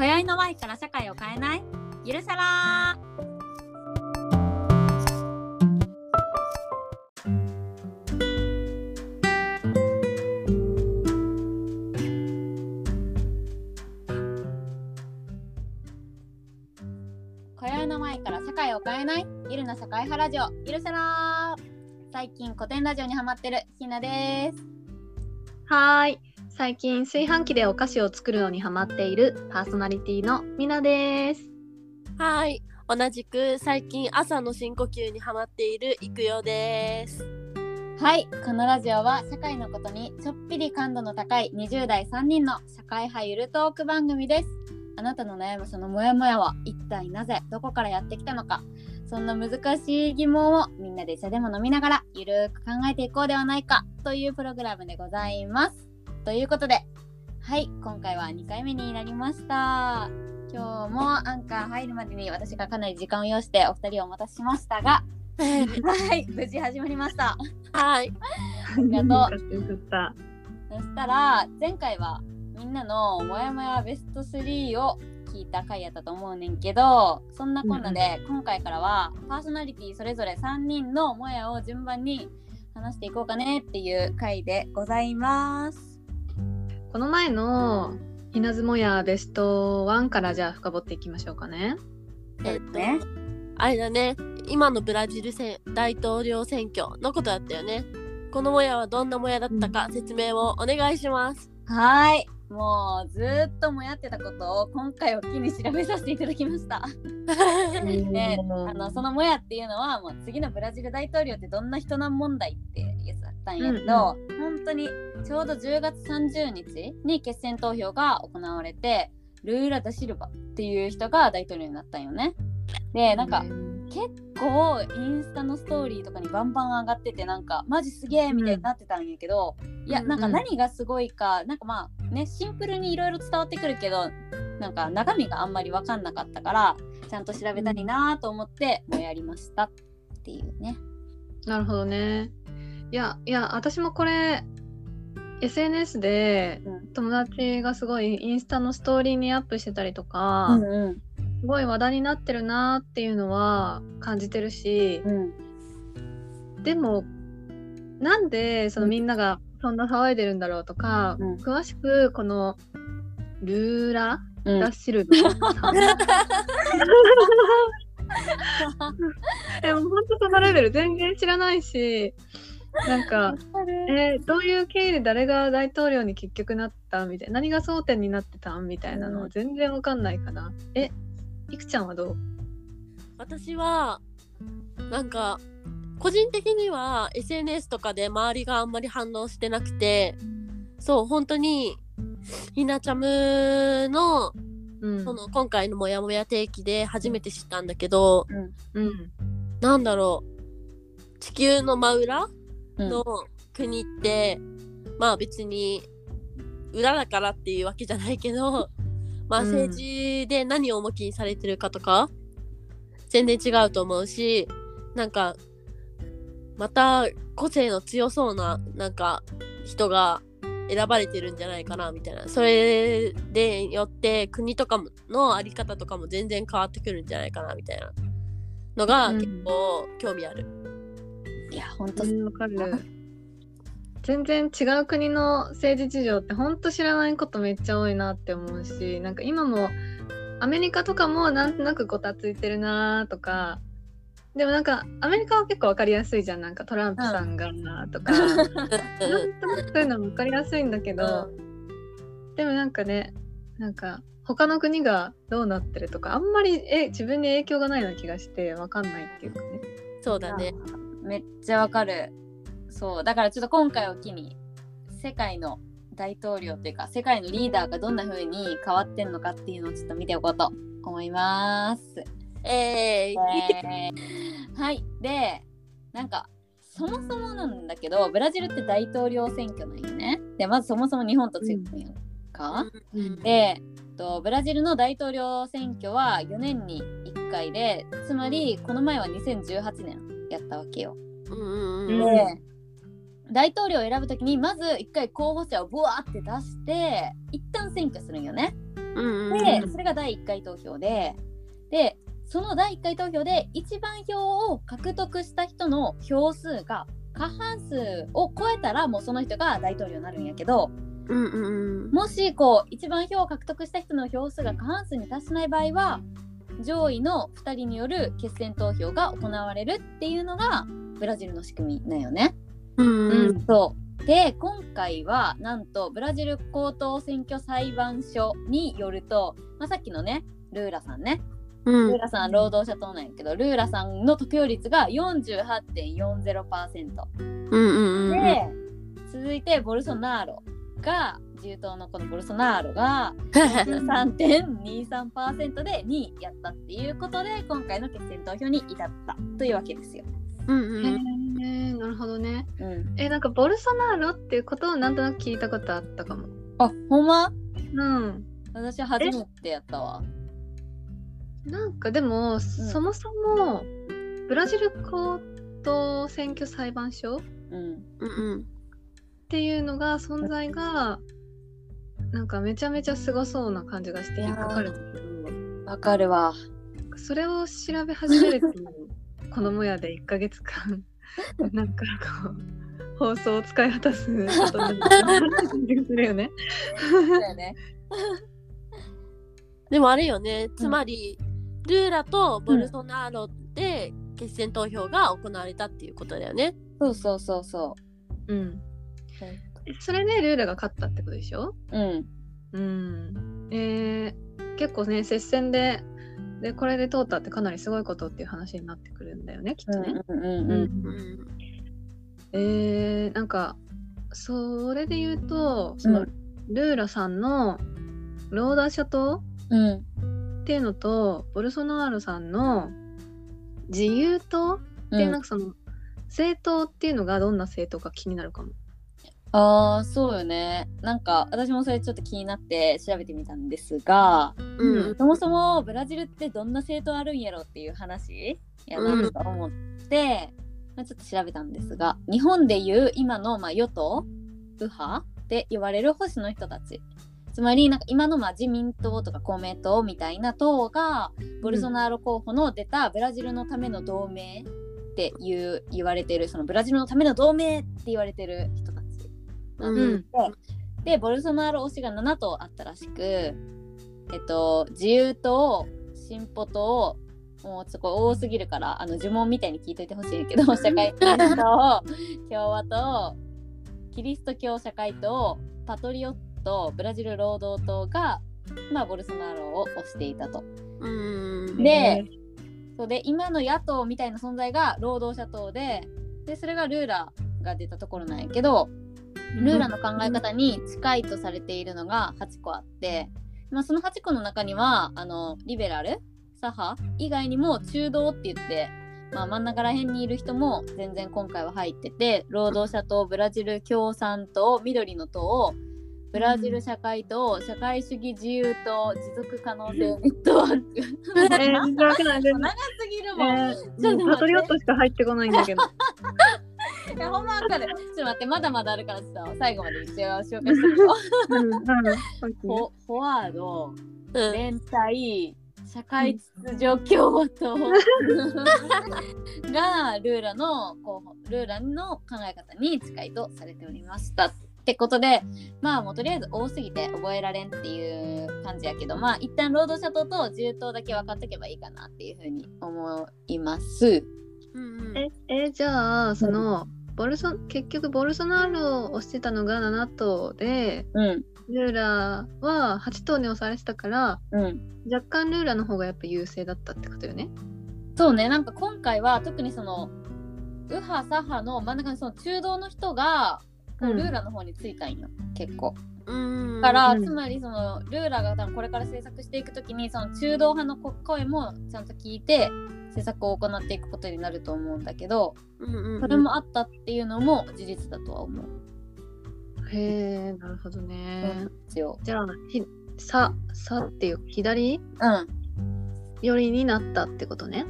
今宵の前から社会を変えない？ゆるさら今宵の前から社会を変えない？ゆるな社会派ラジオ。ゆるさら最近古典ラジオにハマってるひなです。はい。最近炊飯器でお菓子を作るのにハマっているパーソナリティのみなです。はい。同じく最近朝の深呼吸にハマっているいくよです。はい、このラジオは社会のことにちょっぴり感度の高い20代3人の社会派ゆるトーク番組です。あなたの悩むそのモヤモヤは一体なぜどこからやってきたのかそんな難しい疑問をみんなで茶でも飲みながらゆるく考えていこうではないかというプログラムでございます。ということではい今回は2回目になりました。今日もアンカー入るまでに私がかなり時間を要してお二人をお待たせしましたが はい無事始まりました。はい。ありがとうよかったそしたら前回はみんなのもやもやベスト3を聞いた回やったと思うねんけどそんなこんなで今回からはパーソナリティそれぞれ3人のもやを順番に話していこうかねっていう回でございます。この前のひなずもやベスト1からじゃあ深掘っていきましょうかね。えっと、ねあれだね。今のブラジル選大統領選挙のことだったよね。このもやはどんなもやだったか説明をお願いします。はーいもうずーっともやってたことを今回を機に調べさせていただきました。で あのそのもやっていうのはもう次のブラジル大統領ってどんな人なん問題ってやつだったんやけど、本当にちょうど10月30日に決選投票が行われてルーラ・ダ・シルバっていう人が大統領になったんよね。でなんか結構インスタのストーリーとかにバンバン上がっててなんかマジすげえみたいになってたんやけど、いやうんなんか何がすごいかなんかまあねシンプルにいろいろ伝わってくるけどなんか中身があんまり分かんなかったからちゃんと調べたいなと思ってもうやりましたっていうね。なるほどね。いやいや私もこれ SNS でうん。友達がすごいインスタのストーリーにアップしてたりとか、うんうん。すごい話題になってるなっていうのは感じてるし、うん。でもなんでそのみんながそんな騒いでるんだろうとか、うん。詳しくこのルーラ・うん。ダッシルバーさんでも本当そのレベル全然知らないし なんか、えーどういう経緯で誰が大統領に結局なったみたいな何が争点になってたんみたいなの全然わかんないから、えいくちゃんはどう？私はなんか個人的には SNS とかで周りがあんまり反応してなくてそう本当にひなちゃむのうん。その今回のモヤモヤ定期で初めて知ったんだけどうん。なんだろう。地球の真裏うんの国って、まあ別に裏だからっていうわけじゃないけど まあうん。政治で何を重きにされてるかとか、全然違うと思うしなんかまた個性の強そうななんか人が選ばれてるんじゃないかなみたいな。それでよって国とかものあり方とかも全然変わってくるんじゃないかなみたいなのがうん。結構興味ある。いや本当うんわかる。全然違う国の政治事情ってほんと知らないことめっちゃ多いなって思うしなんか今もアメリカとかもなんとなくごたついてるなとかでもなんかアメリカは結構わかりやすいじゃん。なんかトランプさんがなとか、なんとなくそういうのわかりやすいんだけど、でもなんかねなんか他の国がどうなってるとかあんまりえ自分に影響がないような気がしてわかんないっていうかね。そうだね。めっちゃわかる。そう。だからちょっと今回を機に世界の大統領というか世界のリーダーがどんな風に変わってんのかっていうのをちょっと見ておこうと思います。えーい、えーはい。でなんかそもそもなんだけどブラジルって大統領選挙なんよね。でまずそもそも日本と違うんやんか、うん。でとブラジルの大統領選挙は4年に1回でつまりこの前は2018年やったわけよ。うんうんううんんで大統領を選ぶときにまず一回候補者をブワーって出して一旦選挙するんよね。うんうんでそれが第1回投票ででその第1回投票で一番票を獲得した人の票数が過半数を超えたらもうその人が大統領になるんやけどうんうんうんもしこう一番票を獲得した人の票数が過半数に達しない場合は上位の2人による決選投票が行われるっていうのがブラジルの仕組みなんよね。うん。うんそう。で今回はなんとブラジル高等選挙裁判所によると、まあ、さっきのねルーラさんね、うん。ルーラさん労働者党なんやけどルーラさんの得票率が48.40%うんうんうんで続いてボルソナーロが自由党のこのボルソナーロが 3.23%で2位やったっていうことで今回の決選投票に至ったというわけですよ。うんへうんえなるほどね。うん、えなんかボルソナーロっていうことをなんとなく聞いたことあったかも。あほんま？うん。私初めてやったわ。なんかでも、そもそもブラジル高等選挙裁判所っうんうんうんていうのが存在がなんかめちゃめちゃすごそうな感じがして引っかかる？んだけわかるわ。どそれを調べ始めるとこのもやで1ヶ月間 なんかこう放送を使い果たすことにするよね。そうやね。でもあれよねつまり、ルーラとボルソナーロで決選投票が行われたっていうことだよね。そうそうそうそうん。それでルーラが勝ったってことでしょ？う。うん。うん。えー、結構ね接戦ででこれで通ったってかなりすごいことっていう話になってくるんだよねきっとね。うんうんうんうんうんえー、なんかそれで言うとその、うんルーラさんのローダーシャ島うん。っていうのとボルソナーロさんの自由党っていうなんかその、政党っていうのがどんな政党か気になるかも。ああそうよね。なんか私もそれちょっと気になって調べてみたんですが、うんそもそもブラジルってどんな政党あるんやろっていう話やなと思って、まあ、ちょっと調べたんですが日本でいう今のまあ与党右派って言われる保守の人たちつまりなんか今のまあ自民党とか公明党みたいな党がボルソナーロ候補の出たブラジルのための同盟っていう言われてるそのブラジルのための同盟って言われてる人た。ちなんうん。ででボルソナーロ推しが7党あったらしく、えっと、自由党進歩党もうちょっとこれ多すぎるからあの呪文みたいに聞いといてほしいけど社会党共和党キリスト教社会党パトリオットブラジル労働党が、まあ、ボルソナーロを推していたと。うん。でそうで今の野党みたいな存在が労働者党ででそれがルーラが出たところなんやけど、ルーラの考え方に近いとされているのが8個あって、まあ、その8個の中にはあのリベラル左派以外にも中道って言って、まあ、真ん中ら辺にいる人も全然今回は入ってて労働者党ブラジル共産党緑の党ブラジル社会党社会主義自由党持続可能性ネットワークえー、長すぎるもん、えー、パトリオットしか入ってこないんだけど。いやほんまわかる。ちょっと待って、まだまだあるからちょっと最後まで一応紹介しておこう。うんうんフォワード、うん連帯、社会秩序共和党がルーラの候補、ルーラの考え方に近いとされておりました。ってことで、まあもうとりあえず多すぎて覚えられんっていう感じやけど、まあ一旦労働者党と自由党だけ分かっとけばいいかなっていうふうに思います。うんうんえ、え、じゃあ、その、ボルソ結局ボルソナーロを推してたのが7党で、うん、ルーラは8党に押されてたから、うん。若干ルーラの方がやっぱ優勢だったってことよね。そうね。なんか今回は特にその右派左派の真ん中にその中道の人が、うん。ルーラの方についたんよ。結構。うん。だから、うん。つまりそのルーラが多分これから政策していくときにその中道派の声もちゃんと聞いて政策を行っていくことになると思うんだけどうんうんうん。それもあったっていうのも事実だとは思う。へえ、なるほどね。じゃあ、ひさ、さっていう左？うん。寄りになったってことね。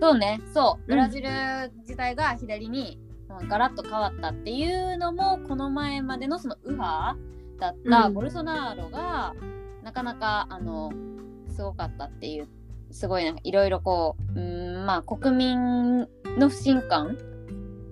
そうね。そう。うん。ブラジル自体が左にまあガラッと変わったっていうのもこの前までのその右派だったうん。ボルソナーロがなかなかあのすごかったっていうすごいなんかいろいろこううーんまあ国民の不信感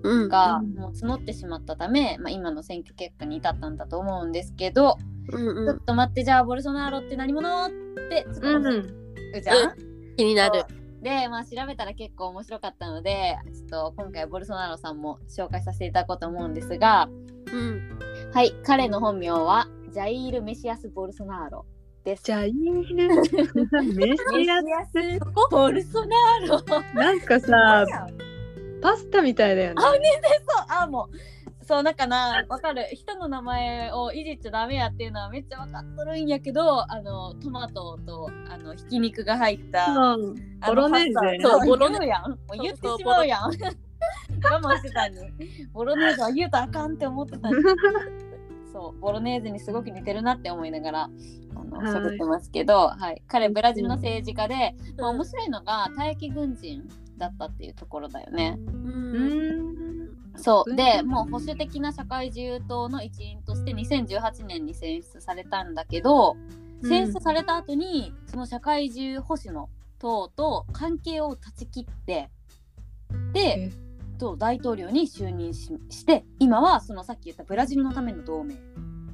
うん。がうん。もう募ってしまったため、まあ、今の選挙結果に至ったんだと思うんですけど、うんうん。ちょっと待ってじゃあボルソナーロって何者ってちょっとうん思うじゃん、気になる。で、まあ、調べたら結構面白かったのでちょっと今回ボルソナーロさんも紹介させていただこうと思うんですがうん。はい彼の本名はジャイール・メシアス・ボルソナーロです。じゃあいいね。メシアス・ボルソナーロなんかさ、パスタみたいだよね。あ、ねそう、あ、もう。そう、なんかな、わかる。人の名前をいじっちゃダメやっていうのはめっちゃわかっとるんやけど、あの、トマトと、あの、ひき肉が入った。ボロネーゼそうボロネ言うやん。もう言ってしまうやん。我慢してたに。ボロネーゼは言うとあかんって思ってたに。そう、ボロネーゼにすごく似てるなって思いながら、あの、はい。喋ってますけど、はい。彼、ブラジルの政治家で、まあ、面白いのが、退役軍人だったっていうところだよね。ううん。ん。そう。うん。でもう保守的な社会自由党の一員として2018年に選出されたんだけど、選出された後にその社会自由保守の党と関係を断ち切ってでえと大統領に就任しして今はそのさっき言ったブラジルのための同盟っ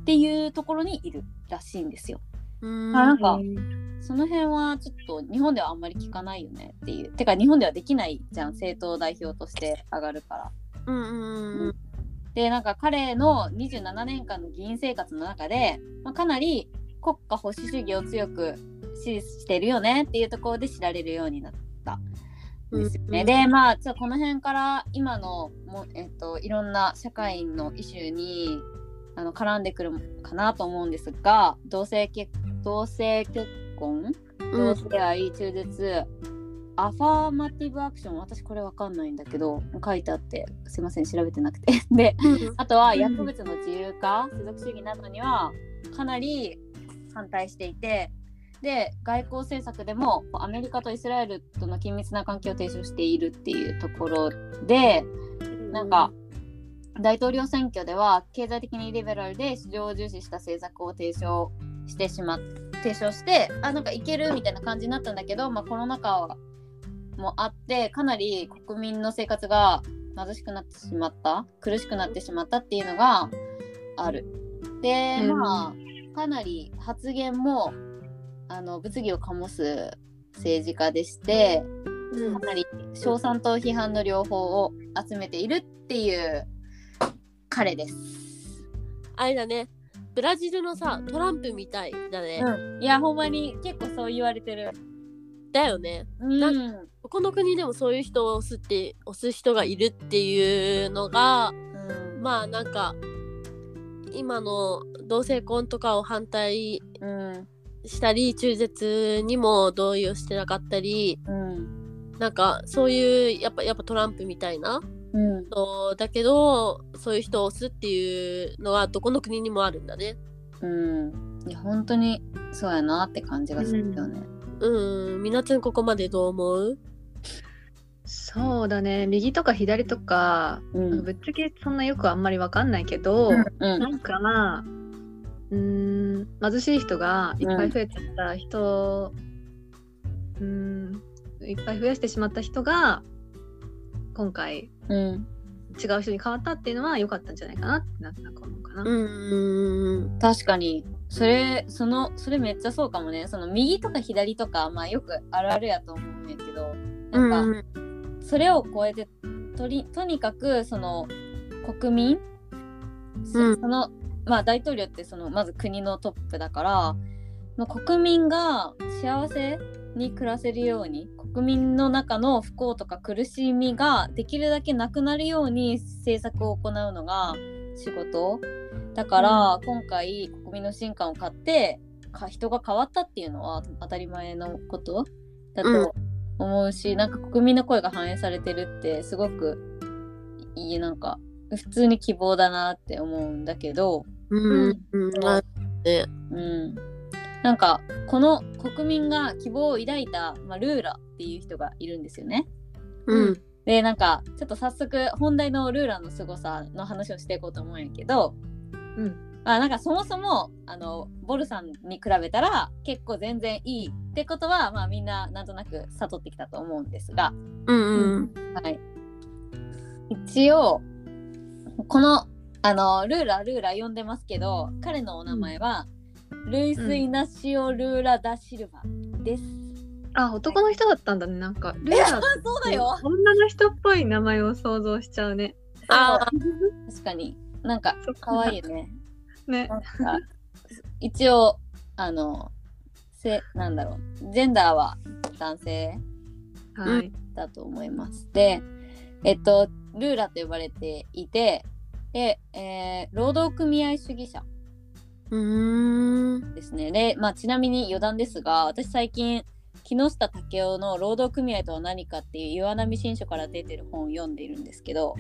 ていうところにいるらしいんですよ。うんあなんかその辺はちょっと日本ではあんまり聞かないよねっていう。てか日本ではできないじゃん政党代表として上がるから。うんうんうんでなんか彼の27年間の議員生活の中で、まあ、かなり国家保守主義を強く支持してるよねっていうところで知られるようになったんですよね。うんでまあちょこの辺から今のも、えっと、いろんな社会のイシューにあの絡んでくるかなと思うんですが同性結同性結婚？同性愛中絶？アファーマティブアクション？私これわかんないんだけど書いてあってすいません調べてなくて。でうん。あとは薬物の自由化、世俗主義などにはかなり反対していて、で、外交政策でもアメリカとイスラエルとの緊密な関係を提唱しているっていうところで、なんか、大統領選挙では経済的にリベラルで市場を重視した政策を提唱してしまっ提唱してあなんかいけるみたいな感じになったんだけど、まあ、コロナ禍もあってかなり国民の生活が貧しくなってしまった苦しくなってしまったっていうのがある。でうんまあかなり発言もあの物議を醸す政治家でしてうん。かなり称賛と批判の両方を集めているっていう彼です。あれだね。ブラジルのさトランプみたいだね、うん、いやほんまに結構そう言われてる。だよね。うん、ここの国でもそういう人を押すって押す人がいるっていうのがうん。まあなんか今の同性婚とかを反対うんしたり中絶にも同意をしてなかったりうん。なんかそういうやっぱやっぱトランプみたいなうん。のだけどそういう人を押すっていうのはどこの国にもあるんだね。うん。いや本当にそうやなって感じがするよね。うん。みなちゃんここまでどう思う？そうだね。右とか左とか、うん。ぶっちゃけそんなよくあんまりわかんないけど、うんなんかまあうーん貧しい人がいっぱい増えちゃった人、うーんいっぱい増やしてしまった人が今回うん違う人に変わったっていうのは良かったんじゃないかなってなんとな。く思うかな。うん。確かに。それそのそれめっちゃそうかもね。その右とか左とかまあよくあるあるやと思うんやけど。なんか、それを超えてとりとにかくその国民、そうん。そのまあ大統領ってそのまず国のトップだからまあ国民が幸せに暮らせるように国民の中の不幸とか苦しみができるだけなくなるように政策を行うのが仕事。だから、今回国民の不信感を買ってか人が変わったっていうのは当たり前のことだと思うし、なんか国民の声が反映されてるってすごくいいなんか普通に希望だなって思うんだけど、うんうんう。ん、なんかこの国民が希望を抱いた、まあ、ルーラっていう人がいるんですよね。うん。でなんかちょっと早速本題のルーラの凄さの話をしていこうと思うんやけど、うん。まあなんかそもそもあのボルさんに比べたら結構全然いいってことはまあみんななんとなく悟ってきたと思うんですが、うんうん。はい、一応このあのルーラルーラ呼んでますけど彼のお名前は、ルイス・イナシオ・ルーラ・ダ・シルバです。あ男の人だったんだねなんか。ルーラーってそうだよ。女の人っぽい名前を想像しちゃうね。あ確かに。なんかそっか。可愛いよね。ね。なんか一応あのせなんだろう。ジェンダーは男性はい、だと思います。でえっとルーラと呼ばれていてで、えー労働組合主義者。ですね。で、まあ、ちなみに余談ですが私最近木下武雄の「労働組合とは何か」っていう岩波新書から出てる本を読んでいるんですけど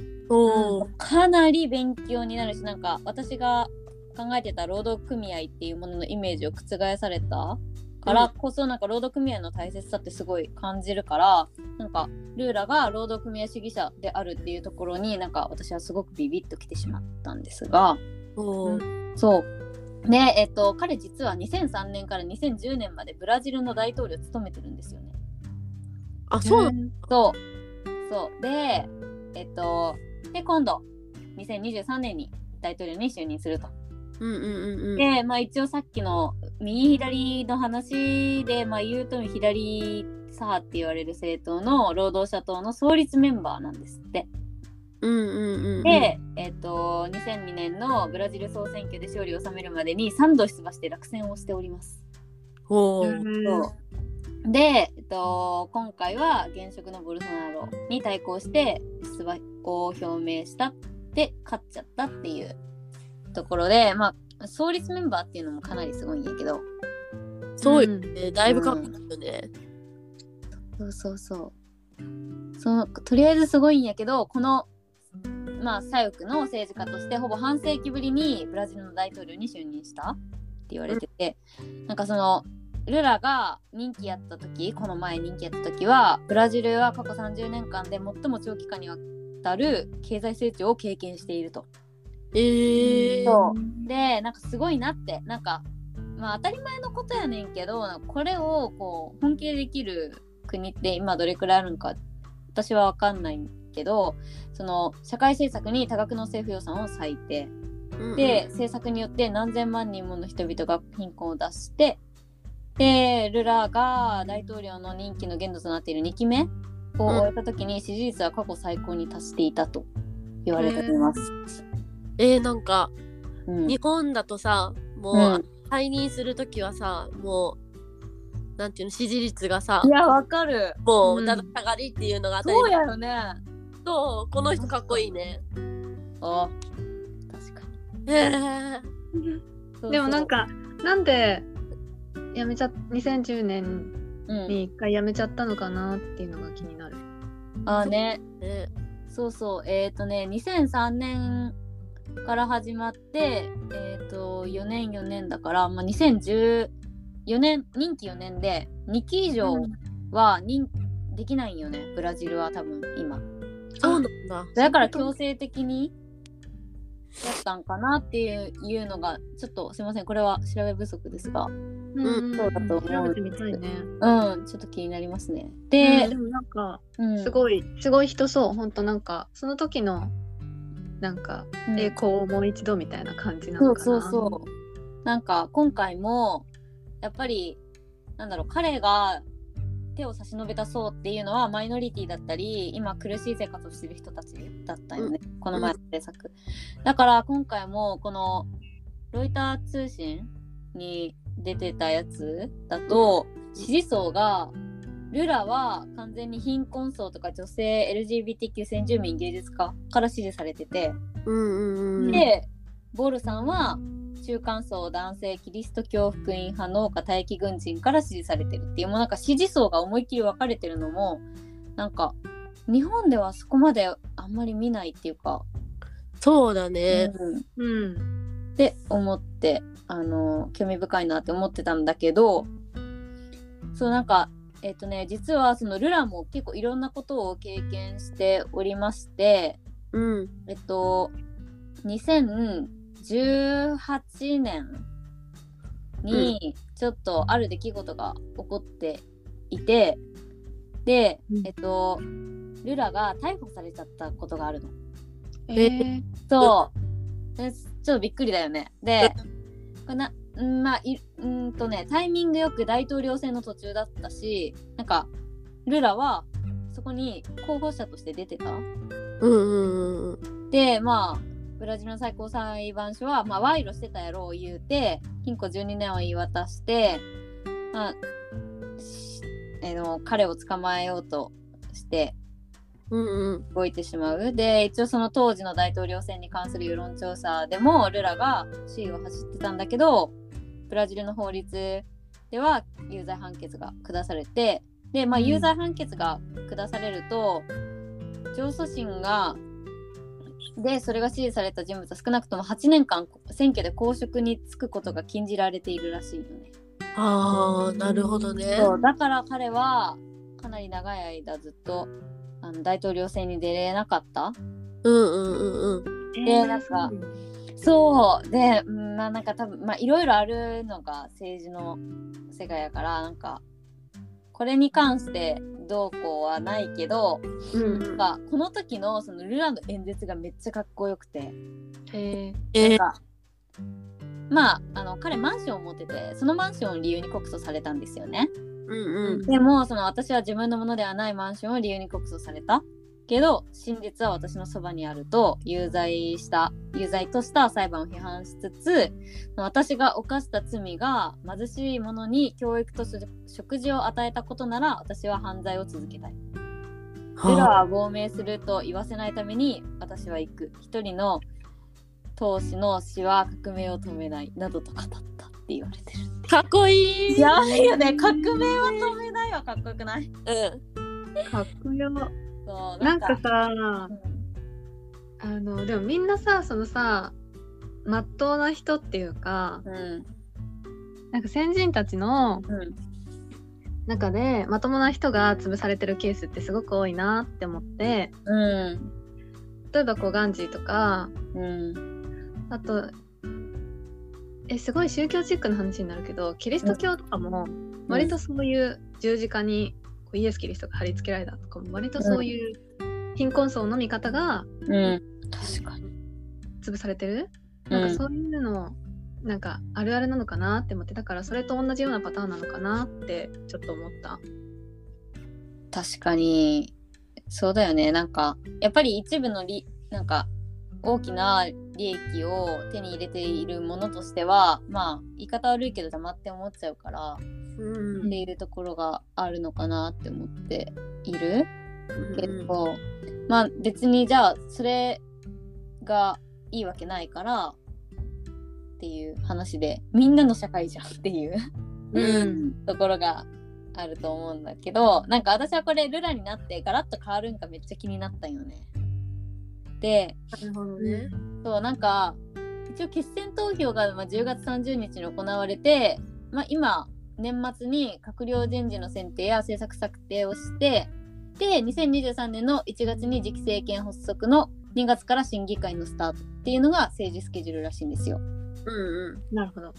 かなり勉強になるしなんか私が考えてた労働組合っていうもののイメージを覆されたからこそ、なんか労働組合の大切さってすごい感じるからなんかルーラが労働組合主義者であるっていうところになんか私はすごくビビッときてしまったんですがおーそうでえっと彼実は2003年から2010年までブラジルの大統領を務めてるんですよね。あ、そうなの？んそう。そう。で、えっと、で、今度、2023年に大統領に就任すると。うんうんうんうん。で、まあ一応さっきの右左の話で、まあ言うと左左派って言われる政党の労働者党の創立メンバーなんですって。うんうんうんうん。で、えっと、2002年のブラジル総選挙で勝利を収めるまでに3度出馬して落選をしております。おーうんで、えっと、今回は現職のボルソナロに対抗して出馬を表明したって勝っちゃったっていうところで、まあ、創立メンバーっていうのもかなりすごいんやけど、そうよんね。だいぶかっこいいよね。そうそうそう。そのとりあえずすごいんやけど、この、まあ、左翼の政治家としてほぼ半世紀ぶりにブラジルの大統領に就任した？って言われてて、なんかそのルラが任期やった時この前任期やった時はブラジルは過去30年間で最も長期間にわたる経済成長を経験していると。えー。そうでなんかすごいなってなんかまあ当たり前のことやねんけどこれをこう本気でできる国って今どれくらいあるのか私は分かんないけどその社会政策に多額の政府予算を割いてうんうんで政策によって何千万人もの人々が貧困を脱してでルラが大統領の任期の限度となっている2期目を終えた時に支持率は過去最高に達していたと言われています。えー、なんか、うん。日本だとさ、もう、うん。退任するときはさ、もう、なんていうの、支持率がさい、やわかる。もう、うん。だだ下がりっていうのが当たり前。そうやよね。そう、この人かっこいいね。あ確かに。へー。でもなん、かなんで辞めちゃ2010年うん、に一回辞めちゃったのかなっていうのが気になる。あね。ね。そうそう。えっ、とね2003年から始まってえっ、と4年4年だから、まあ、2014年任期4年で2期以上は任、できないんよねブラジルは多分今。そうなんだ。だから強制的にやったんかなっていういうのがちょっとすいませんこれは調べ不足ですが。うん。そうだと思う。調べてみたいね。うんちょっと気になりますね。で、でで、もなんかうん。すごい、すごい人そう。本当なんかその時のなんかうん栄光をもう一度みたいな感じなそうのかな。そうそう。なんか今回もやっぱりなんだろう彼が手を差し伸べた層っていうのはマイノリティだったり今苦しい生活をしてる人たちだったよね、この前の制作。だから今回もこのロイター通信に出てたやつだと支持層がルラは完全に貧困層とか女性 LGBTQ 先住民芸術家から支持されてて、うんうんうん。で、ボールさんは中間層男性キリスト教福音派農家待機軍人から支持されてるっていうもうなんか支持層が思いっきり分かれてるのもなんか日本ではそこまであんまり見ないっていうか、そうだね。うんうん。って思ってあの興味深いなって思ってたんだけどそうなんかえっとね実はそのルラも結構いろんなことを経験しておりましてうん。えっと2018年にちょっとある出来事が起こっていてでうんえっとルラが逮捕されちゃったことがあるの。えー、そう。でちょっとびっくりだよね。で、これなうんまあいうんとねタイミングよく大統領選の途中だったしなんかルラはそこに候補者として出てた。うんうんうん。でまあブラジルの最高裁判所は、まあ、賄賂してたやろう言うて禁錮12年を言い渡して、まあしえーの彼を捕まえようとしてうんうん。動いてしまう。で、一応その当時の大統領選に関する世論調査でもルラが首位を走ってたんだけど、ブラジルの法律では有罪判決が下されて、で、まあ、うん有罪判決が下されると、上訴審が、で、それが支持された人物は少なくとも8年間選挙で公職に就くことが禁じられているらしいよね。ああ、なるほどね。そうだから彼はかなり長い間ずっとあの大統領選に出れなかったうんうんうんうん。でなんかそう。で、うんまあなんか多分まあいろいろあるのが政治の世界やからなんかこれに関してどうこうはないけど、うんなんかこの時のそのルラの演説がめっちゃかっこよくて。ええー、なんかまああの彼マンションを持っててそのマンションを理由に告訴されたんですよね。うんうん。でもその私は自分のものではないマンションを理由に告訴されたけど真実は私のそばにあると有罪した有罪とした裁判を批判しつつ私が犯した罪が貧しい者に教育と食事を与えたことなら私は犯罪を続けたい。ルラは亡命すると言わせないために私は行く一人の闘士の死は革命を止めないなどと語ったって言われてる。かっこいい。やばいよね革命は止めないはかっこよくない？うん。ー、かっこよそうなんか。さうん。あのでもみんなさそのさまっとうな人っていうかうんなんか先人たちのうん。中でまともな人が潰されてるケースってすごく多いなって思ってうん。例えばこうガンジーとかうん。あとえすごい宗教チックな話になるけどキリスト教とかも割とそういう十字架にこうイエス・キリストが貼り付けられたとかも割とそういう貧困層の見方がうん。確かに。潰されてる、うん。なんかそういうのなんかあるあるなのかなって思ってだからそれと同じようなパターンなのかなってちょっと思った。確かに。そうだよね。なんかやっぱり一部のりなんか大きな利益を手に入れているものとしてはまあ言い方悪いけど黙って思っちゃうからうん。っていうところがあるのかなって思っている。けど、まあ別にじゃあそれがいいわけないからっていう話でみんなの社会じゃんっていううん。ところがあると思うんだけどなんか私はこれルラになってガラッと変わるんかめっちゃ気になったよね。でなるほどね。そうなんか一応決選投票がまあ10月30日に行われて、まあ、今年末に閣僚人事の選定や政策策定をしてで2023年の1月に次期政権発足の2月から審議会のスタートっていうのが政治スケジュールらしいんですよ。うんうん。なるほど。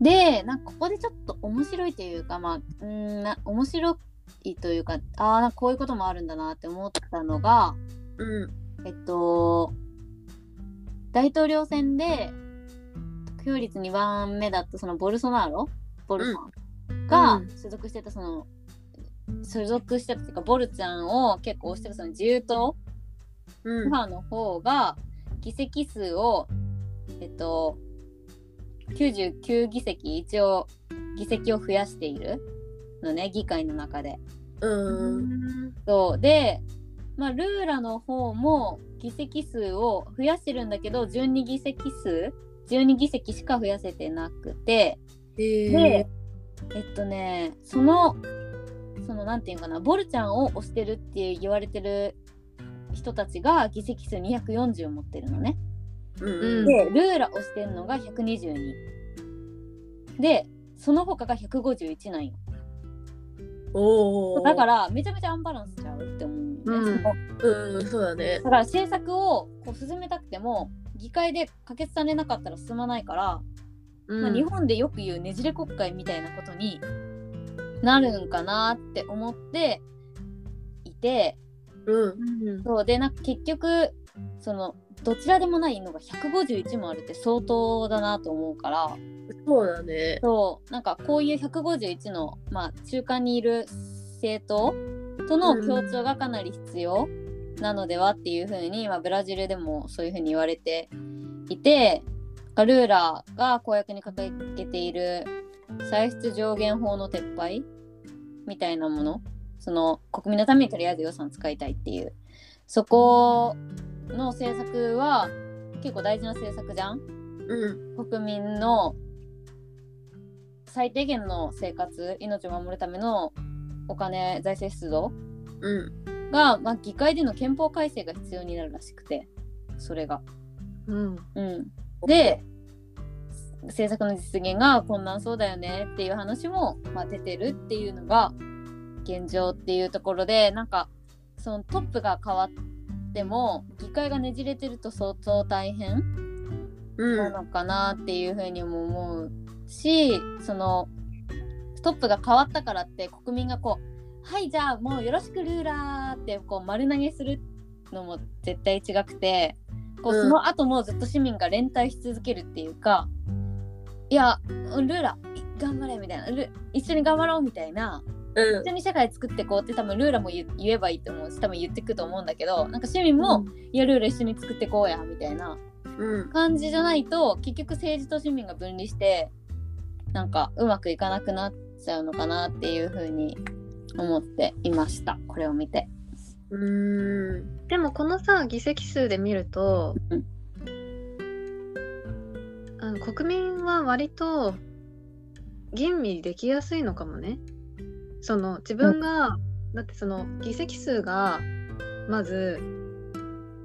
でなんかここでちょっと面白いというかまあうーんな面白いというかああこういうこともあるんだなって思ったのがうんえっと大統領選で得票率2番目だったそのボルソナロボルさんがうん。所属してたその、所属してたっていうかボルちゃんを結構推してるその自由党派の方が議席数をえっと99議席一応議席を増やしているのね議会の中で。うん。そう。で、まあ、ルーラの方も議席数を増やしてるんだけど12議席数？12議席しか増やせてなくて。へでえっとねそのそのなんていうかなボルちゃんを推してるって言われてる人たちが議席数240持ってるのね。うんでルーラ推してるのが122でその他が151なんよ。おおだからめちゃめちゃアンバランスちゃうって思ううん。うんそうだね。だから政策をこう進めたくても議会で可決されなかったら進まないから、うん。まあ、日本でよく言うねじれ国会みたいなことになるんかなって思っていて。うん。うんそう。でなんか結局そのどちらでもないのが151もあるって相当だなと思うから。そうだね。そう。なんかこういう151の、まあ、中間にいる政党との協調がかなり必要なのではっていうふうに、まあ、ブラジルでもそういうふうに言われていてルーラーが公約に掲げている歳出上限法の撤廃みたいなものその国民のためにとりあえず予算使いたいっていうそこの政策は結構大事な政策じゃん？うん。国民の最低限の生活命を守るためのお金財政出動？うん。が、まあ、議会での憲法改正が必要になるらしくてそれが。うん。うん、で政策の実現が困難そうだよねっていう話も、まあ、出てるっていうのが現状っていうところでなんかそのトップが変わっても議会がねじれてると相当大変うなんのかなっていうふうにも思うしそのトップが変わったからって国民がこう「はいじゃあもうよろしくルーラー」ってこう丸投げするのも絶対違くてこううん。その後もずっと市民が連帯し続けるっていうか「いやルーラー頑張れ」みたいなル「一緒に頑張ろう」みたいなうん。一緒に社会作っていこうって多分ルーラーも言言えばいいと思うし多分言ってくと思うんだけどなんか市民も「いやルーラー一緒に作っていこうや」みたいな。うん。感じじゃないと結局政治と市民が分離してなんかうまくいかなくなっちゃうのかなっていうふうに思っていました。これを見て。うん。でもこのさ議席数で見ると、うん。あの国民は割と吟味できやすいのかもね。その自分が、だってその議席数がまず、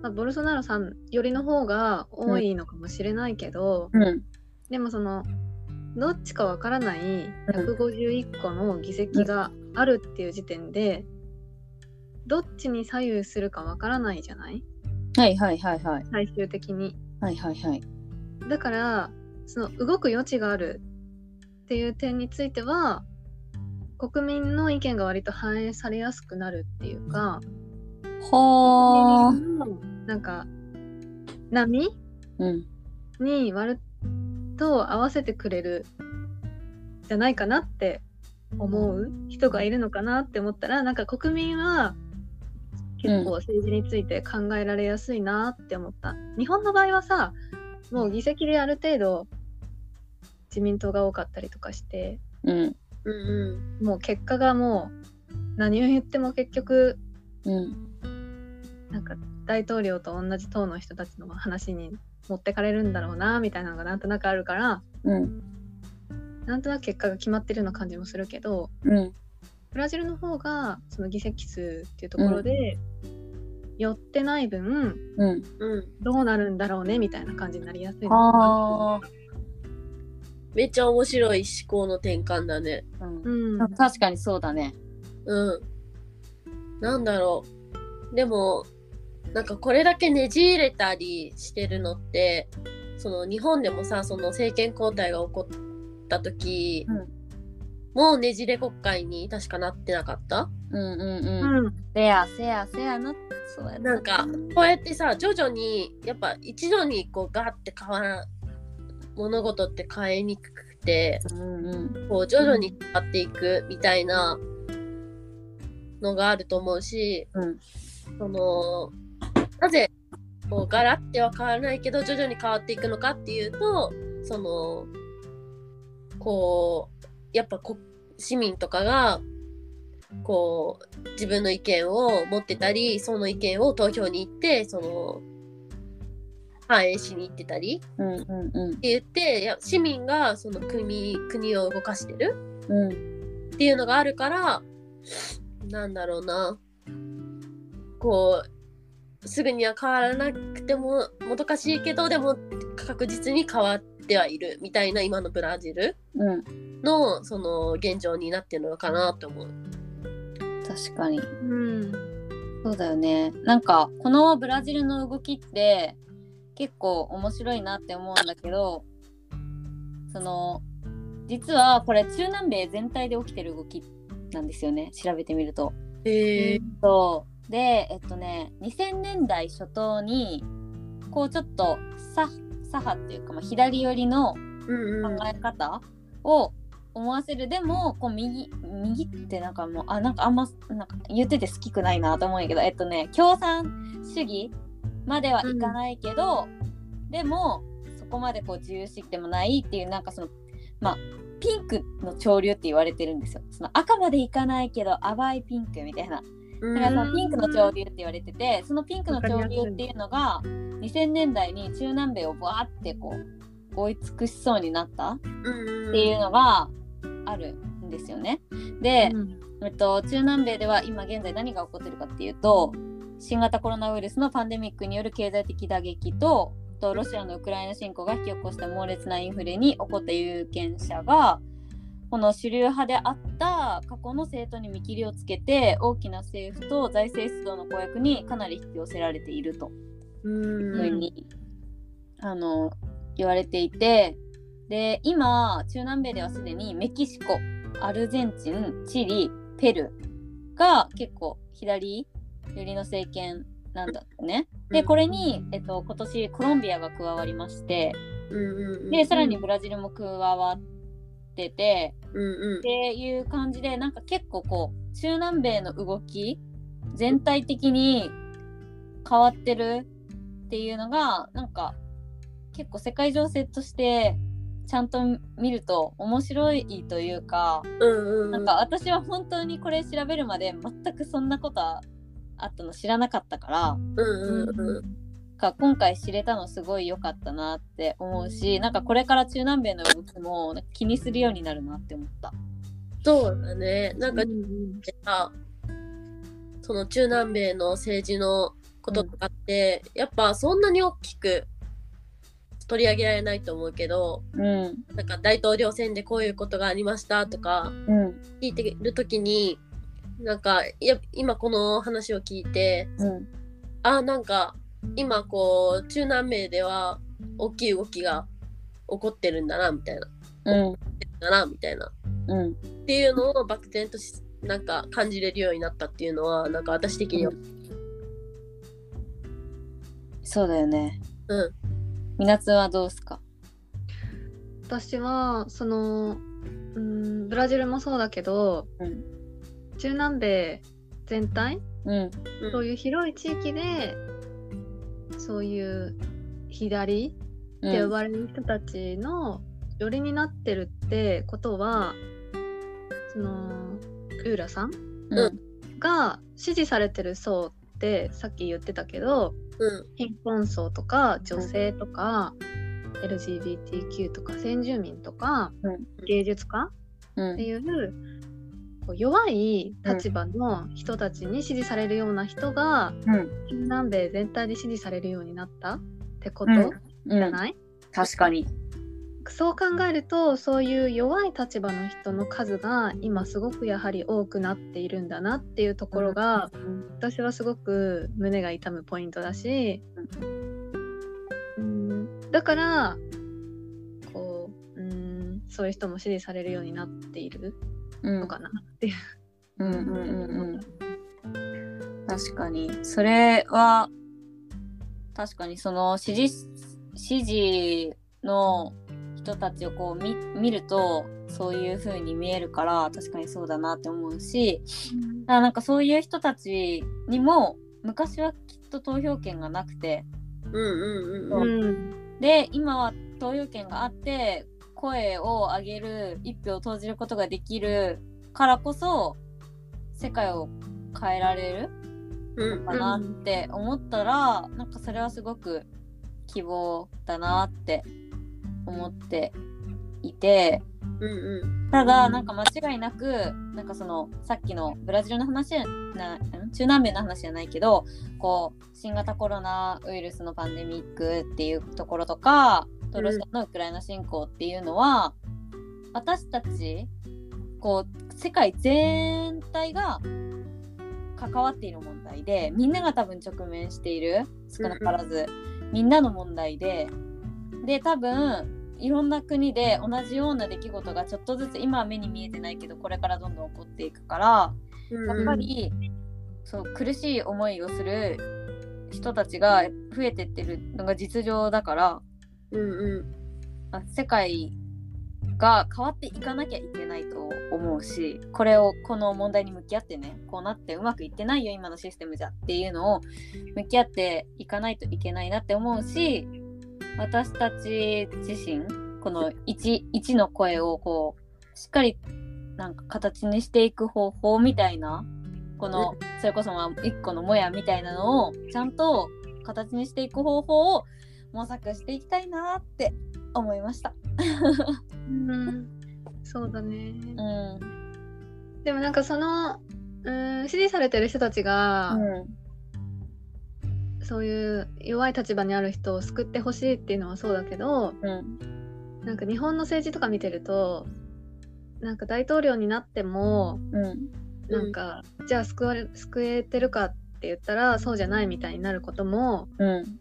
まあ、ボルソナロさんよりの方が多いのかもしれないけど、うん。でもそのどっちかわからない151個の議席があるっていう時点で、どっちに左右するかわからないじゃない？はいはいはいはい最終的に。はいはいはい。だからその動く余地があるっていう点については国民の意見が割と反映されやすくなるっていうかほー。国民のなんか波？うんに割と合わせてくれるじゃないかなって思う人がいるのかなって思ったらなんか国民は結構政治について考えられやすいなって思った、日本の場合はさもう議席である程度自民党が多かったりとかしてうんうん。もう結果がもう何を言っても結局うん。なんか大統領と同じ党の人たちの話に持ってかれるんだろうなみたいなのがなんとなくあるからうん。なんとなく結果が決まってるような感じもするけどうん。ブラジルの方がその議席数っていうところで、寄ってない分うん。うんどうなるんだろうねみたいな感じになりやすいのかめっちゃ面白い思考の転換だね。あ。うん。うん。確かにそうだね。うん。なんだろう。でもなんかこれだけねじ入れたりしてるのってその日本でもさその政権交代が起こった時、うんもうねじれ国会に確かなってなかった？うんうんううん。んせやせやせやな。そうやなんかこうやってさ徐々にやっぱ一度にこうガーって変わら物事って変えにくくてうんうん。こう徐々に変わっていくみたいなのがあると思うし、うん。そのなぜこうガラッては変わらないけど徐々に変わっていくのかっていうとそのこうやっぱこ市民とかがこう自分の意見を持ってたりその意見を投票に行ってその反映しに行ってたりうんうんうん。って言っていや市民がその国国を動かしてるうん。っていうのがあるからなんだろうな。こうすぐには変わらなくてももどかしいけどでも確実に変わってはいるみたいな今のブラジルうん。のその現状になってるのかなって思う。確かにうんそうだよねなんかこのブラジルの動きって結構面白いなって思うんだけどその実はこれ中南米全体で起きてる動きなんですよね調べてみると。えー、そうでえっとね2000年代初頭にこうちょっと左左派っていうか、まあ、左寄りのうんうん考え方を思わせる、でもこう右右ってなんかもうあなんかあんまなんか言ってて好きくないなと思うんやけどえっとね共産主義まではいかないけど、でもそこまでこう自由主義でもないっていうなんかそのまあピンクの潮流って言われてるんですよ。その赤までいかないけど淡いピンクみたいな。うんだからそのピンクの潮流って言われててそのピンクの潮流っていうのが2000年代に中南米をバーってこう追い尽くしそうになったうんっていうのがあるんですよね。で、えっと、中南米では今現在何が起こってるかっていうと新型コロナウイルスのパンデミックによる経済的打撃ととロシアのウクライナ侵攻が引き起こした猛烈なインフレに起こった有権者がこの主流派であった過去の政党に見切りをつけて大きな政府と財政出動の公約にかなり引き寄せられていると。うん。いうふうに、あの言われていて。で今中南米ではすでにメキシコアルゼンチンチリペルーが結構左寄りの政権なんだってね。でこれに、えっと、今年コロンビアが加わりまして。でさらにブラジルも加わっててうんうん。っていう感じでなんか結構こう中南米の動き全体的に変わってるっていうのがなんか結構世界情勢としてちゃんと見ると面白いというかうんうんなんか私は本当にこれ調べるまで全くそんなことあったの知らなかったから。うんうんうんか今回知れたのすごい良かったなって思うしなんかこれから中南米の動きも気にするようになるなって思った。そうだね。なんかうんさその中南米の政治のこととかって、やっぱそんなに大きく取り上げられないと思うけどうん。なんか大統領選でこういうことがありましたとかうん。聞いてる時になんかいや今この話を聞いてうん。あなんか今こう中南米では大きい動きが起こってるんだなみたいな。うん。だなみたいな。うん。っていうのを漠然としなんか感じれるようになったっていうのはなんか私的には。そうだよね。うん。みなつはどうすか？私はそのうんブラジルもそうだけどうん。中南米全体うん。そういう広い地域でそういう左って呼ばれる人たちの寄りになってるってことはそのウーラさんうん。が支持されてる層ってさっき言ってたけどうん。貧困層とか女性とか、LGBTQ とか先住民とか、うん。芸術家うん。っていう弱い立場の人たちに支持されるような人が、うん。中南米全体で支持されるようになったってことうん。じゃない、確かに。そう考えるとそういう弱い立場の人の数が今すごくやはり多くなっているんだなっていうところが、私はすごく胸が痛むポイントだし、うん、だからこう、うん、そういう人も支持されるようになっている。うんのかなっていう。うんうんうんうん。確かに。それは、確かにその支持、支持の人たちをこう見見ると、そういう風に見えるから、確かにそうだなって思うし、だからなんかそういう人たちにも、昔はきっと投票権がなくて、うんうんそううんで今は投票権があって声を上げる一票を投じることができるからこそ世界を変えられるうんうんかなって思ったら、なんかそれはすごく希望だなって思っていてうんうん。ただなんか間違いなくなんかそのさっきのブラジルの話な中南米の話じゃないけどこう新型コロナウイルスのパンデミックっていうところとかとロシアのウクライナ侵攻っていうのは、私たちこう世界全体が関わっている問題でみんなが多分直面している少なからず、みんなの問題でで多分いろんな国で同じような出来事がちょっとずつ今は目に見えてないけどこれからどんどん起こっていくからやっぱり、そう苦しい思いをする人たちが増えてってるのが実情だからうんうん。あ世界が変わっていかなきゃいけないと思うしこれをこの問題に向き合ってねこうなってうまくいってないよ今のシステムじゃっていうのを向き合っていかないといけないなって思うし私たち自身この 1, 1の声をこうしっかりなんか形にしていく方法みたいなこのそれこそ1個のもやみたいなのをちゃんと形にしていく方法を模索していきたいなって思いました。うん。そうだね。うん。でもなんかそのうん支持されてる人たちが、うん。そういう弱い立場にある人を救ってほしいっていうのはそうだけどうんなんか日本の政治とか見てるとなんか大統領になってもうん。なんか、じゃあ救われ救えてるかって言ったらそうじゃないみたいになることもうん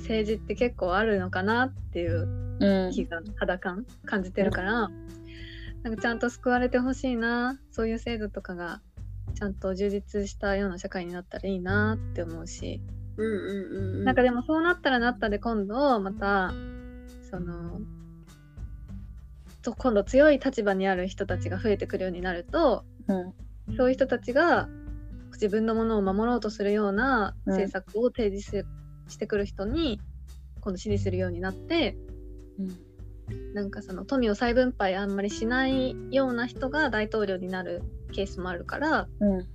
政治って結構あるのかなっていううん。気が肌感感じてるから、なんかちゃんと救われてほしいなそういう制度とかがちゃんと充実したような社会になったらいいなって思うし、うんうんうんなんかでもそうなったらなったで今度またそのと今度強い立場にある人たちが増えてくるようになるとうん。そういう人たちが自分のものを守ろうとするようなうん。政策を提示すしてくる人に今度支持するようになってなんかその富を再分配あんまりしないような人が大統領になるケースもあるからうん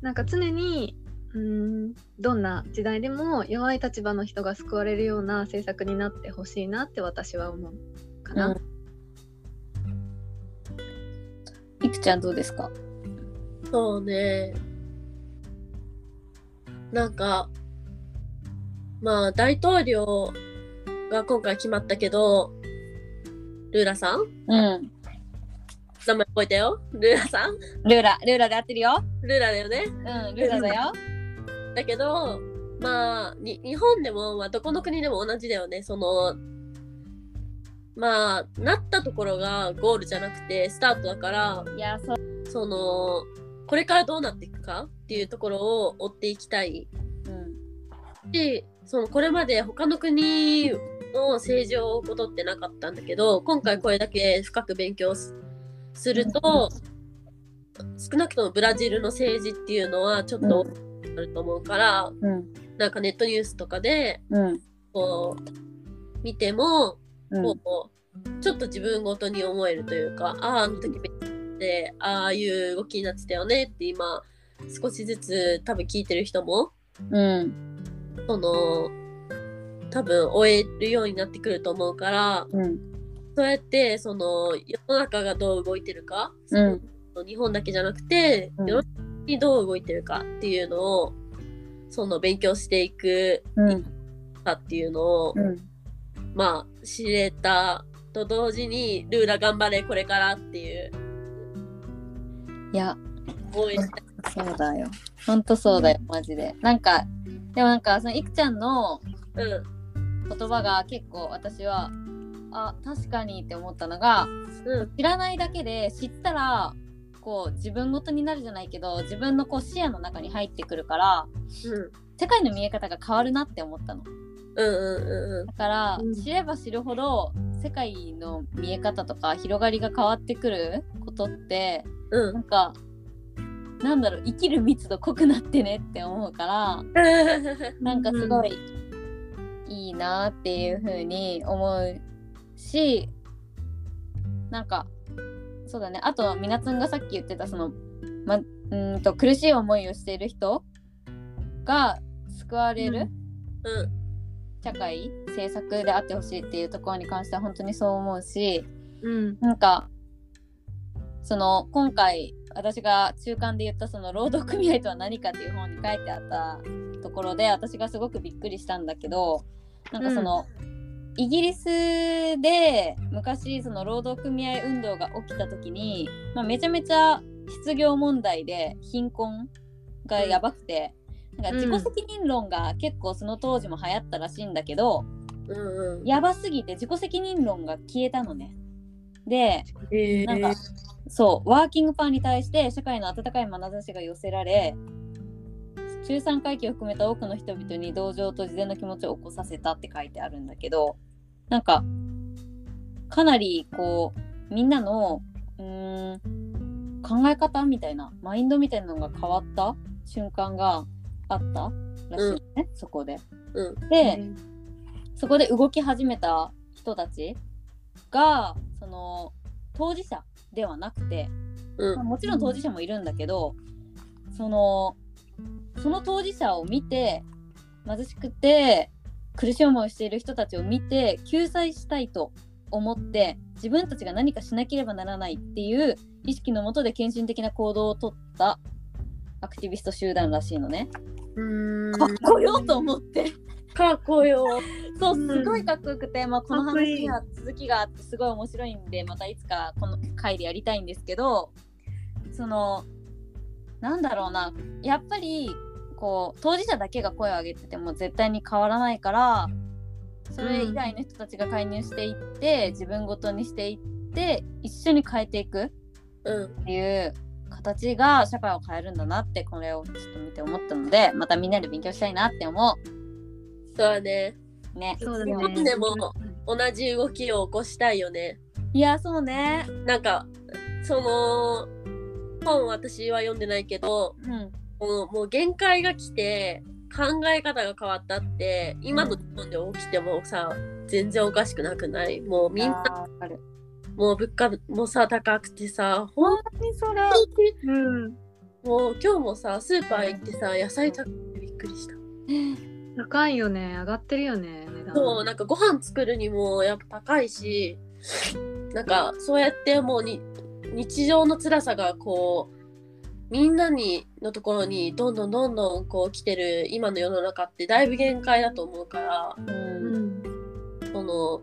なんか常にうーんどんな時代でも弱い立場の人が救われるような政策になってほしいなって私は思うかな。いくちゃんどうですか？そうね。なんか、まあ、大統領が今回決まったけど、ルーラさん？うん。名前覚えたよ？ルーラさん？ルーラルーラで合ってるよ。ルーラだよね。うんルーラだよ。だけど、まあ、に日本でも、まあ、どこの国でも同じだよね。その、まあ、なったところがゴールじゃなくて、スタートだから、いやそう。その、これからどうなっていくかっていうところを追っていきたい。うん。し、そのこれまで他の国の政治をことってなかったんだけど、今回これだけ深く勉強すすると、少なくともブラジルの政治っていうのはちょっとあると思うから、うん。なんかネットニュースとかでうん。こう見ても、うん。こうちょっと自分ごとに思えるというか、ああ、あの時でああいう動きになってたよねって今少しずつ多分聞いてる人もうんその多分終えるようになってくると思うからうん。そうやってその世の中がどう動いてるか、うん。その日本だけじゃなくて、うん。世の中にどう動いてるかっていうのをその勉強していくうん。かっていうのを、うん。まあ知れたと同時にルーラ頑張れこれからっていういや。応援したいそうだよ。ほんとそうだよマジで。なんかでもなんかそのいくちゃんのうん。言葉が結構私はあ確かにって思ったのがうん。知らないだけで知ったらこう自分ごとになるじゃないけど自分のこう視野の中に入ってくるからうん。世界の見え方が変わるなって思ったの。うんうんうん。だから、うん。知れば知るほど世界の見え方とか広がりが変わってくることってうん。なんかなんだろう生きる密度濃くなってねって思うからなんかすごいいいなっていう風に思うしなんかそうだね。あとみなつんがさっき言ってたその、ま、うーんと苦しい思いをしている人が救われるうん。社会政策であってほしいっていうところに関しては本当にそう思うしうん。なんかその今回私が中間で言ったその労働組合とは何かっていう本に書いてあったところで私がすごくびっくりしたんだけどなんかその、イギリスで昔その労働組合運動が起きた時に、まあ、めちゃめちゃ失業問題で貧困がやばくて、なんか自己責任論が結構その当時も流行ったらしいんだけど、うんうん。やばすぎて自己責任論が消えたのね。でえなんかそうワーキングパンに対して社会の温かい眼差しが寄せられ中産階級を含めた多くの人々に同情と事前の気持ちを起こさせたって書いてあるんだけどなんかかなりこうみんなのうーん考え方みたいなマインドみたいなのが変わった瞬間があったらしいのね、そこで。うん。で、そこで動き始めた人たちがその当事者ではなくて、うんまあもちろん当事者もいるんだけどそのその当事者を見て貧しくて苦しい思いをしている人たちを見て救済したいと思って自分たちが何かしなければならないっていう意識のもとで献身的な行動をとったアクティビスト集団らしいのね。うんかっこよと思って。かっこよ。そううんすごいかっこよくて、まあ、この話には続きがあってすごい面白いんでまたいつかこの回でやりたいんですけどそのなんだろうなやっぱりこう当事者だけが声を上げてても絶対に変わらないからそれ以外の人たちが介入していって自分ごとにしていって一緒に変えていくうん。っていう形が社会を変えるんだなってこれをちょっと見て思ったのでまたみんなで勉強したいなって思そうだね。うね。そうだね。でも同じ動きを起こしたいよね。いやそうね。なんか、その、本私は読んでないけど、うんもうもう限界が来て、考え方が変わったって、今の日本で起きてもさ、全然おかしくなくない？もうみんな、もう物価もさ、高くてさ、本当にそれうん。もう今日もさ、スーパー行ってさ、野菜高くてびっくりした。高いよね。上がってるよね。値段そう、なんかご飯作るにもやっぱ高いし、なんかそうやってもうに日常の辛さがこう、みんなにのところにどんどんどんどんこう来てる今の世の中ってだいぶ限界だと思うから、ううんん。その、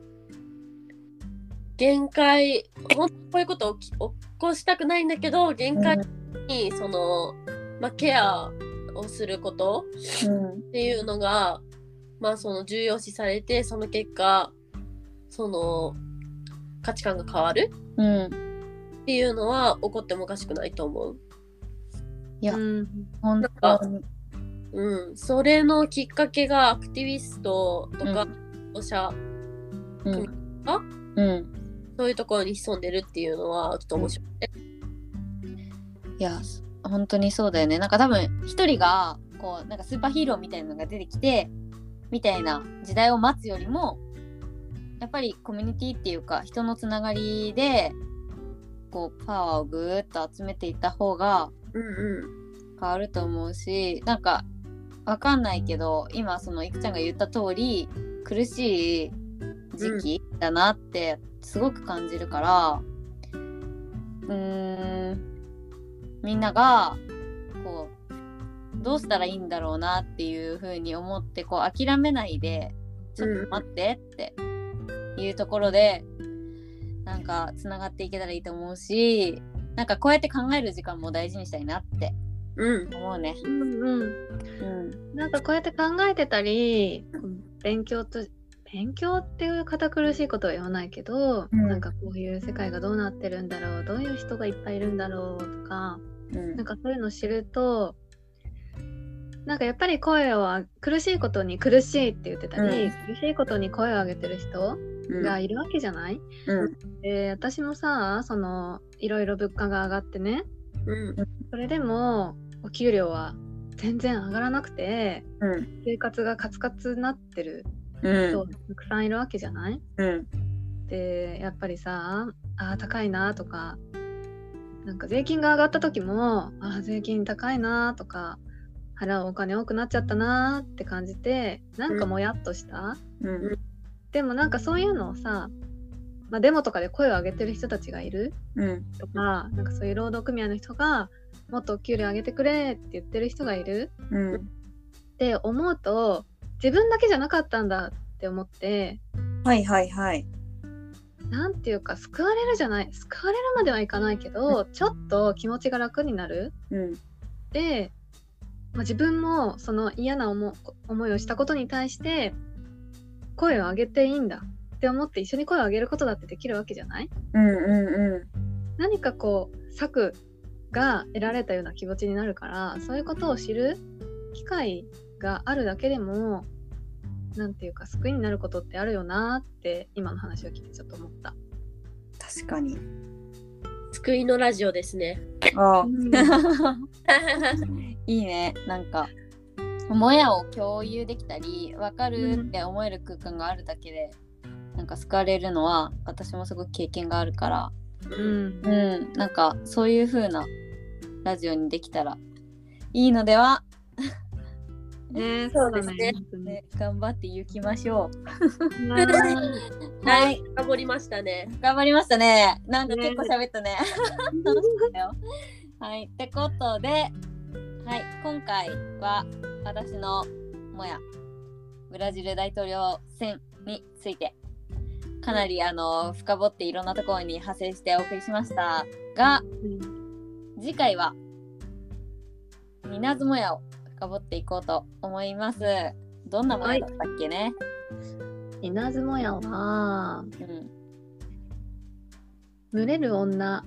限界、本当こういうことを起こしたくないんだけど、限界にその、まあ、ケアをすることうんっていうのが、まあその重要視されて、その結果、その価値観が変わるうんっていうのは起こってもおかしくないと思う。いやうん。本当にうん。それのきっかけがアクティビストとか、保護者、うんあうんそういうところに潜んでるっていうのはちょっと面白いね。いや本当にそうだよねなんか多分一人がこうなんかスーパーヒーローみたいなのが出てきてみたいな時代を待つよりもやっぱりコミュニティっていうか人のつながりでこうパワーをぐーっと集めていった方が。変わると思うしなんかわかんないけど今そのいくちゃんが言った通り苦しい時期だなってすごく感じるからうーんみんながこうどうしたらいいんだろうなっていう風に思ってこう諦めないでちょっと待ってっていうところで、なんかつながっていけたらいいと思うしなんかこうやって考える時間も大事にしたいなってうん。思うね。うんうん。うん。なんかこうやって考えてたり、勉強と、勉強っていう堅苦しいことは言わないけど、うんなんかこういう世界がどうなってるんだろう、どういう人がいっぱいいるんだろうとか、うん。なんかそういうのを知ると、なんかやっぱり声をあ苦しいことに苦しいって言ってたり、うん。苦しいことに声を上げてる人うん。がいるわけじゃない、うん。で私もさそのいろいろ物価が上がってねうん。それでもお給料は全然上がらなくてうん。生活がカツカツになってるうん。人たくさんいるわけじゃない？うん。でやっぱりさあー高いなとかなんか税金が上がった時もあー税金高いなとか払うお金多くなっちゃったなって感じてなんかもやっとした、うん。でもなんかそういうのをさ、まあ、デモとかで声を上げてる人たちがいるうん。とかなんかそういう労働組合の人がもっとお給料上げてくれって言ってる人がいるうん。って思うと自分だけじゃなかったんだって思ってはいはいはい。なんていうか救われるじゃない救われるまではいかないけどちょっと気持ちが楽になる。うん。でまあ、自分もその嫌な思思いをしたことに対して声を上げていいんだ。って思って一緒に声を上げることだってできるわけじゃない？うんう何かこう策が得られたような気持ちになるからそういうことを知る機会があるだけでもなんていうか救いになることってあるよなって今の話を聞いてちょっと思った。確かに。救いのラジオですね。あうん いいね。なんか、もやを共有できたり、分かるって思える空間があるだけで、なんか救われるのは、私もすごく経験があるから、うんうん、なんかそういう風なラジオにできたらいいのでは、ねそうですねね、頑張って行きましょう。はいはい、深掘りましたね。頑張りましたね。なんかね結構喋ったね。楽しかったよ。はい、ってことで、はい、今回は私のもやブラジル大統領選についてかなりあの深掘っていろんなところに派生してお送りしましたが次回は稲妻屋を深掘っていこうと思います。どんなもやだったっけね、稲妻屋はうん、群れる女。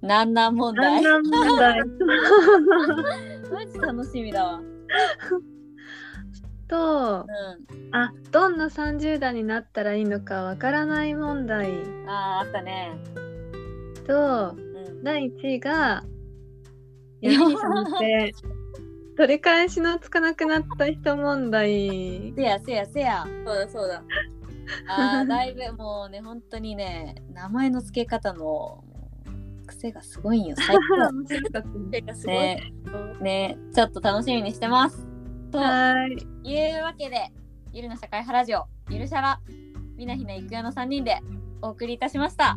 なんなん問題？なんなん問題？マジ楽しみだわ。とうあどんな30代になったらいいのかわからない問題。あ、あったね。とうん。第1位が闇に染まって取り返しのつかなくなった人問題せやせやせや。そうだそうだ。ああ、だいぶもうね、本当にね、名前の付け方の癖がすごいんよ。最高。ねてかすごい。ねねちょっと楽しみにしてます。とはいいうわけで、ゆるの社会派ラジオ、ゆるしゃら、みなひないくよの3人でお送りいたしました。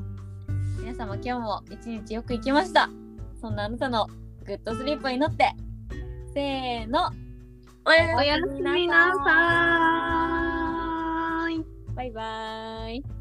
皆様今日も一日よく生きました。そんなあなたの good sleep を祈って、せーの、おやすみなさーい。バイバーイ。